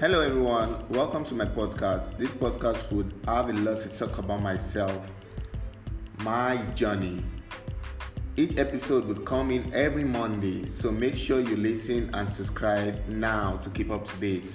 Hello, everyone. Welcome to my podcast. This podcast would have a lot to talk about myself, my journey. Each episode would come in every Monday, so make sure you listen and subscribe now to keep up to date.